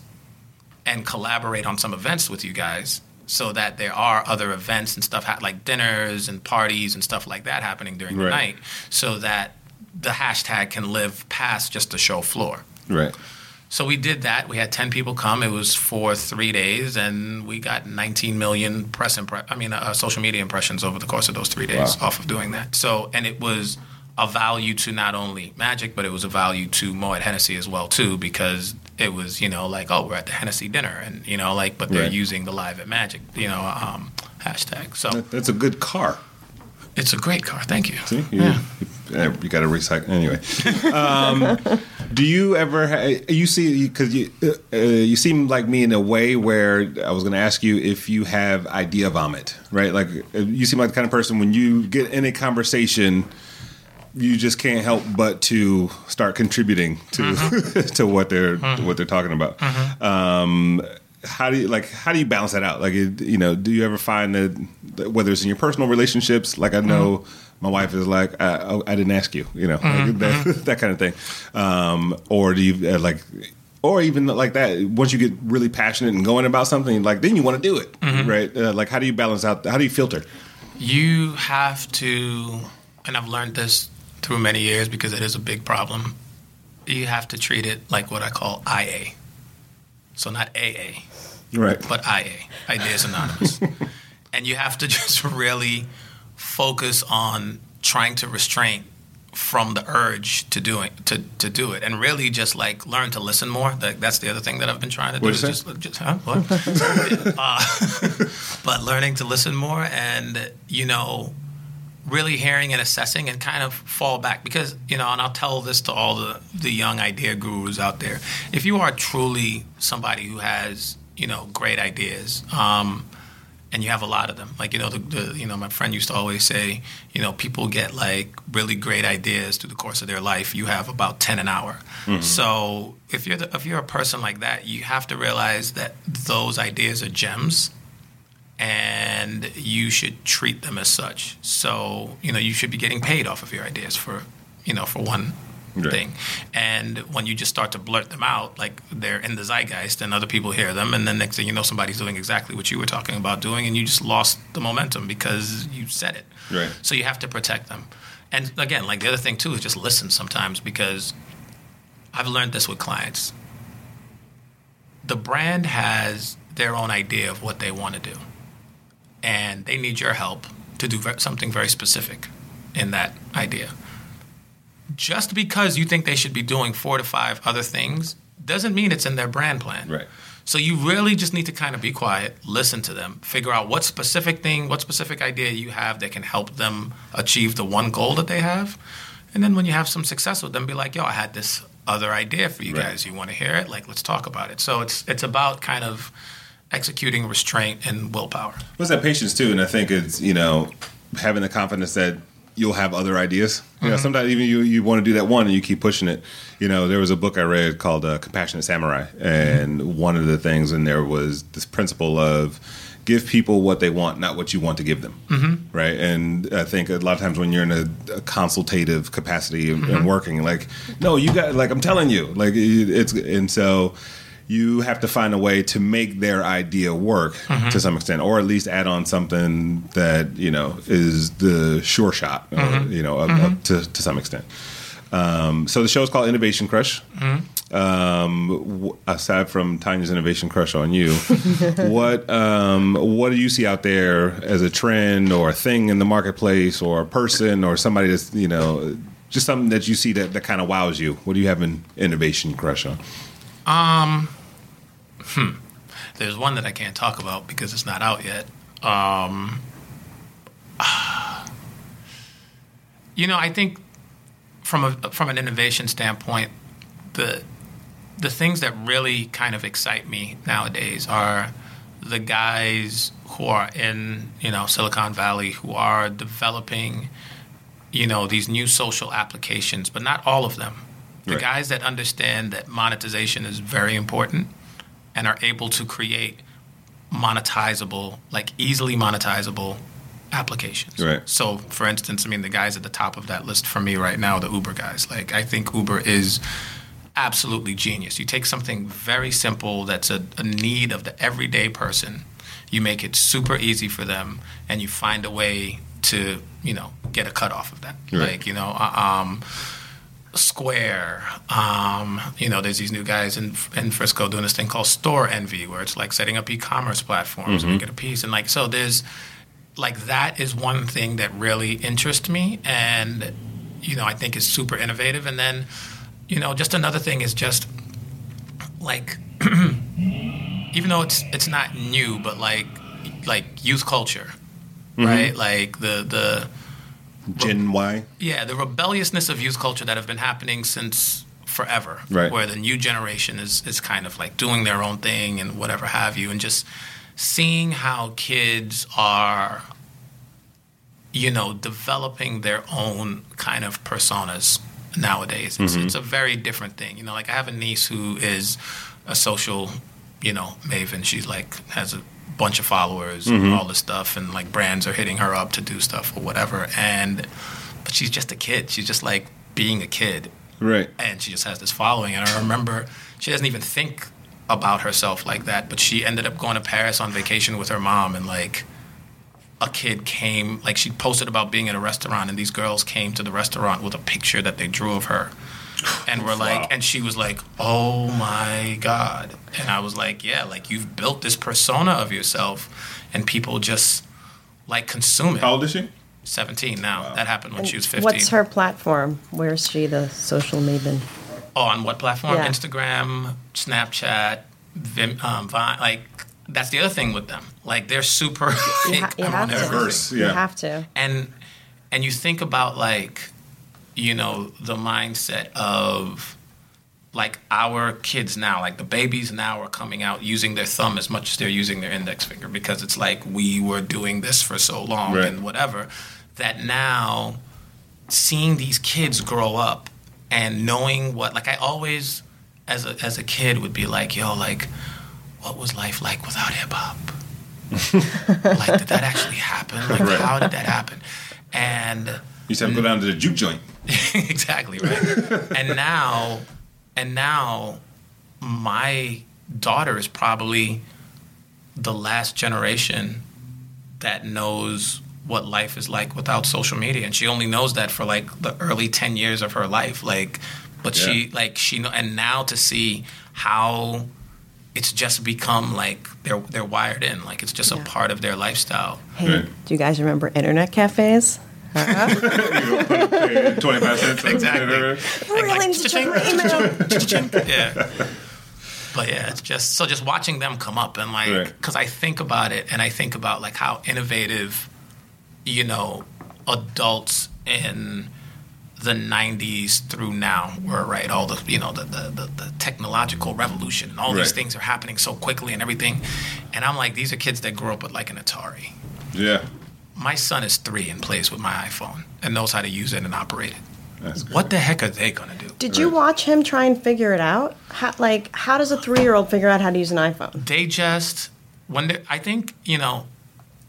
and collaborate on some events with you guys so that there are other events and stuff ha- like dinners and parties and stuff like that happening during the night so that the hashtag can live past just the show floor. Right. So we did that. We had 10 people come. It was for three days, and we got 19 million press impre- I mean, uh, social media impressions over the course of those three days Wow. off of doing that. So, and it was a value to not only Magic, but it was a value to Moet Hennessy as well too, because it was you know like oh we're at the Hennessy dinner, and you know like but they're Right. using the live at Magic you know um, hashtag. So That's a good car. it's a great car. Thank you. See, you, Yeah. you, you got to recycle anyway. Um, do you ever ha- you see because you uh, uh, you seem like me in a way where I was going to ask you if you have idea vomit, right? Like uh, you seem like the kind of person when you get in a conversation. You just can't help but to start contributing to [laughs] to what they're what they're talking about. Um, how do you like? How do you balance that out? Like, you know, do you ever find that, whether it's in your personal relationships, like I know my wife is like, I, I didn't ask you, you know, like that, [laughs] that kind of thing, um, or do you uh, like, or even like that? Once you get really passionate and going about something, like then you want to do it, right? Uh, like, how do you balance out? How do you filter? You have to, and I've learned this through many years because it is a big problem. You have to treat it like what I call IA. So not AA, Right. but IA, Ideas Anonymous. [laughs] and you have to [laughs] just really focus on trying to restrain from the urge to doing to, to do it and really just like learn to listen more that, that's the other thing that i've been trying to do is just, just huh? what? [laughs] uh, but learning to listen more and you know really hearing and assessing and kind of fall back because you know and i'll tell this to all the the young idea gurus out there if you are truly somebody who has you know great ideas um, and you have a lot of them. Like you know, the, the, you know, my friend used to always say, you know, people get like really great ideas through the course of their life. You have about ten an hour. Mm-hmm. So if you're the, if you're a person like that, you have to realize that those ideas are gems, and you should treat them as such. So you know, you should be getting paid off of your ideas for you know for one right. thing. And when you just start to blurt them out, like they're in the zeitgeist and other people hear them, and then next thing you know, somebody's doing exactly what you were talking about doing, and you just lost the momentum because you said it. Right. So you have to protect them. And again, like the other thing too is just listen sometimes because I've learned this with clients. The brand has their own idea of what they want to do, and they need your help to do something very specific in that idea just because you think they should be doing four to five other things doesn't mean it's in their brand plan. Right. So you really just need to kind of be quiet, listen to them, figure out what specific thing, what specific idea you have that can help them achieve the one goal that they have. And then when you have some success with them, be like, yo, I had this other idea for you right. guys. You want to hear it? Like, let's talk about it. So it's it's about kind of executing restraint and willpower. What's that patience too? And I think it's, you know, having the confidence that you'll have other ideas. You mm-hmm. know, sometimes even you you want to do that one and you keep pushing it. You know, there was a book I read called uh, Compassionate Samurai, and mm-hmm. one of the things in there was this principle of give people what they want, not what you want to give them. Mm-hmm. Right. And I think a lot of times when you're in a, a consultative capacity and, and, mm-hmm. working, like, no, you got, like, I'm telling you, like, it's, and so you have to find a way to make their idea work mm-hmm. to some extent, or at least add on something that you know is the sure shot, mm-hmm. or, you know, mm-hmm. to to some extent. Um, so the show is called Innovation Crush. Mm-hmm. Um, w- aside from Tanya's Innovation Crush on you, [laughs] what um, what do you see out there as a trend or a thing in the marketplace, or a person, or somebody that's you know just something that you see that, that kind of wows you? What do you have an innovation crush on? Um, Hmm. There's one that I can't talk about because it's not out yet. Um, [sighs] you know, I think from a from an innovation standpoint, the the things that really kind of excite me nowadays are the guys who are in you know Silicon Valley who are developing you know these new social applications, but not all of them. The right. guys that understand that monetization is very important and are able to create monetizable, like easily monetizable applications. Right. So, for instance, I mean, the guys at the top of that list for me right now, the Uber guys. Like, I think Uber is absolutely genius. You take something very simple that's a, a need of the everyday person, you make it super easy for them, and you find a way to, you know, get a cut off of that. Right. Like, you know, uh, um, Square. Um, you know, there's these new guys in in Frisco doing this thing called Storenvy, where it's like setting up e-commerce platforms mm-hmm. and get a piece. And like, so there's like that is one thing that really interests me, and you know, I think is super innovative. And then, you know, just another thing is just like, [clears throat] even though it's it's not new, but like like youth culture, mm-hmm. right? Like the the Gen Y. Yeah, the rebelliousness of youth culture that have been happening since forever. Right. Where the new generation is is kind of like doing their own thing and whatever have you, and just seeing how kids are, you know, developing their own kind of personas nowadays. It's, mm-hmm. it's a very different thing. You know, like I have a niece who is a social, you know, maven. She's like has a bunch of followers mm-hmm. and all this stuff, and like brands are hitting her up to do stuff or whatever. And but she's just a kid. She's just like being a kid, right? And she just has this following. And I remember she doesn't even think about herself like that, but she ended up going to Paris on vacation with her mom, and like a kid came, like she posted about being at a restaurant, and these girls came to the restaurant with a picture that they drew of her and we're like wow. and she was like oh my god and i was like yeah like you've built this persona of yourself and people just like consume it how old is she 17 now wow. that happened when and she was 15 what's her platform where's she the social maven oh on what platform yeah. instagram snapchat Vim, um, Vine, like that's the other thing with them like they're super you, ha- you have to. diverse yeah. you have to and and you think about like you know, the mindset of like our kids now, like the babies now are coming out using their thumb as much as they're using their index finger because it's like we were doing this for so long Right. and whatever that now seeing these kids grow up and knowing what like I always as a as a kid would be like, yo, like what was life like without hip hop? [laughs] like did that actually happen? Like Right. how did that happen? And You used to have to go down to the juke joint. [laughs] exactly right. [laughs] and now, and now, my daughter is probably the last generation that knows what life is like without social media, and she only knows that for like the early ten years of her life. Like, but she like she know, and now to see how it's just become like they're they're wired in, like it's just Yeah. a part of their lifestyle. Hey, Right. do you guys remember internet cafes? Twenty five cents. Exactly. Really like, need to check my email. [laughs] yeah. But yeah, it's just so just watching them come up and like Right. because I think about it and I think about like how innovative, you know, adults in the 90s through now were right all the you know the the, the, the technological revolution and all these things are happening so quickly and everything and i'm like these are kids that grew up with like an atari Yeah. My son is three and plays with my iphone and knows how to use it and operate it That's good. what the heck are they gonna do Did you watch him try and figure it out? How, like, how does a three-year-old figure out how to use an iPhone? they just when I think you know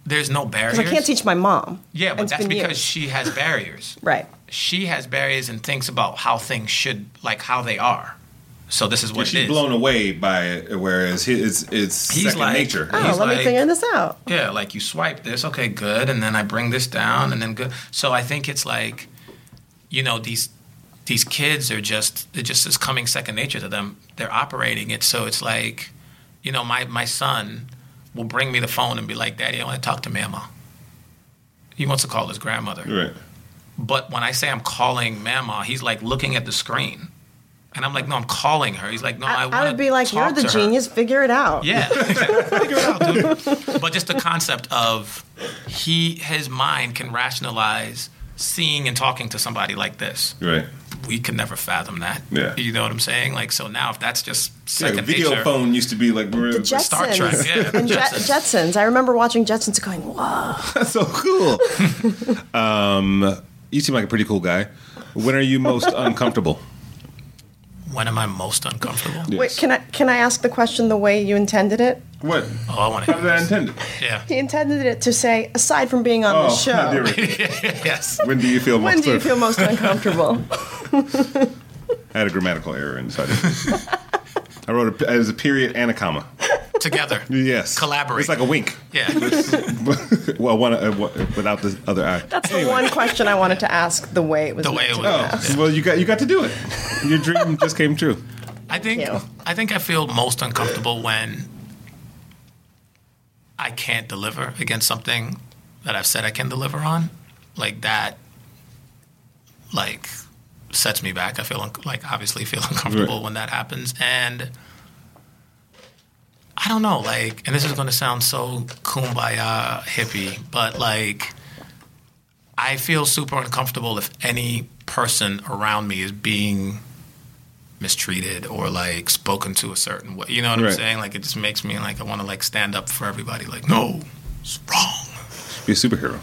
there's no barriers. I can't teach my mom. Yeah, And but it's because years. she has barriers. [laughs] Right. She has barriers and thinks about how things should like how they are. So this is what it She's is. blown away by it, whereas his, it's it's He's second like- nature. Oh, He's let me figure this out. Yeah, like you swipe this, okay, good, and then I bring this down, and then good. So I think it's like, you know, these these kids are just it just is coming second nature to them. They're operating it, so it's like, you know, my my son will bring me the phone and be like, "Daddy, I want to talk to Mama." He wants to call his grandmother, Right. but when I say I'm calling Mama, he's like looking at the screen, and I'm like, "No, I'm calling her." He's like, "No, I, I, I wanna would be like, "You're the to her." genius. Figure it out." Yeah, [laughs] figure it out, dude. But just the concept of he, his mind can rationalize seeing and talking to somebody like this. Right. We could never fathom that. Yeah. you know what I'm saying? Like, so now if that's just Yeah, second video nature, phone used to be like we're, The Jetsons. Star Trek, yeah, and Jetsons. Jetsons. I remember watching Jetsons going, whoa. [laughs] That's so cool. [laughs] um, you seem like a pretty cool guy. When are you most uncomfortable? When am I most uncomfortable? Yes. Wait, can I can I ask the question the way you intended it? What? Oh, I want How did I to. intend it? Yeah. He intended it to say, aside from being on the Oh, show, [laughs] dear [laughs] yes. when do you feel most when do you feel most [laughs] uncomfortable? I had a grammatical error inside it. I wrote a, as a period and a comma. Together. Yes. Collaborate. It's like a wink. Yeah. [laughs] well, one uh, w- without the other eye. That's the one question I wanted to ask the way it was. The way it was. Oh, asked. well, you got you got to do it. Your dream just came true. I think you. I think I feel most uncomfortable when I can't deliver against something that I've said I can deliver on. Like that like sets me back. I feel un- like obviously feel [laughs] uncomfortable Right. when that happens and I don't know, like, and this is going to sound so kumbaya hippie, but like, I feel super uncomfortable if any person around me is being mistreated or like spoken to a certain way. You know what Right. I'm saying? Like, it just makes me like I want to like stand up for everybody. Like, no, it's wrong. Be a superhero.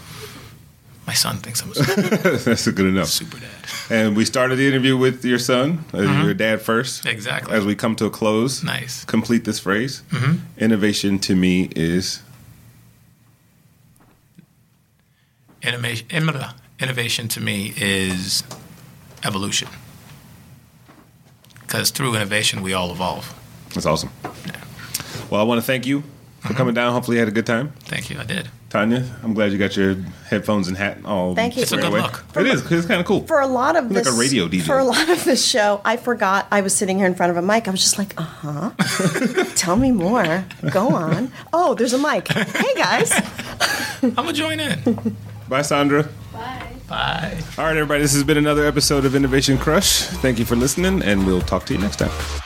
My son thinks I'm a [laughs] super, dad. That's good enough. super dad. And we started the interview with your son, uh, your dad first. Mm-hmm. Exactly. As we come to a close, Nice. complete this phrase. Mm-hmm. Innovation to me is Innovation, innovation to me is evolution. Because through innovation, we all evolve. that's awesome. Well, I want to thank you for Mm-hmm. coming down. Hopefully, you had a good time. Thank you. I did. Tanya, I'm glad you got your headphones and hat all. Thank you. It's a good away. look. It is. 'cause It's kind of cool. For a lot of Like this, a radio DJ. For a lot of this show, I forgot I was sitting here in front of a mic. I was just like, uh huh. [laughs] Tell me more. Go on. Oh, there's a mic. Hey guys. I'm going to join in. Bye, Sandra. Bye. Bye. All right, everybody. This has been another episode of Innovation Crush. Thank you for listening, and we'll talk to you next time.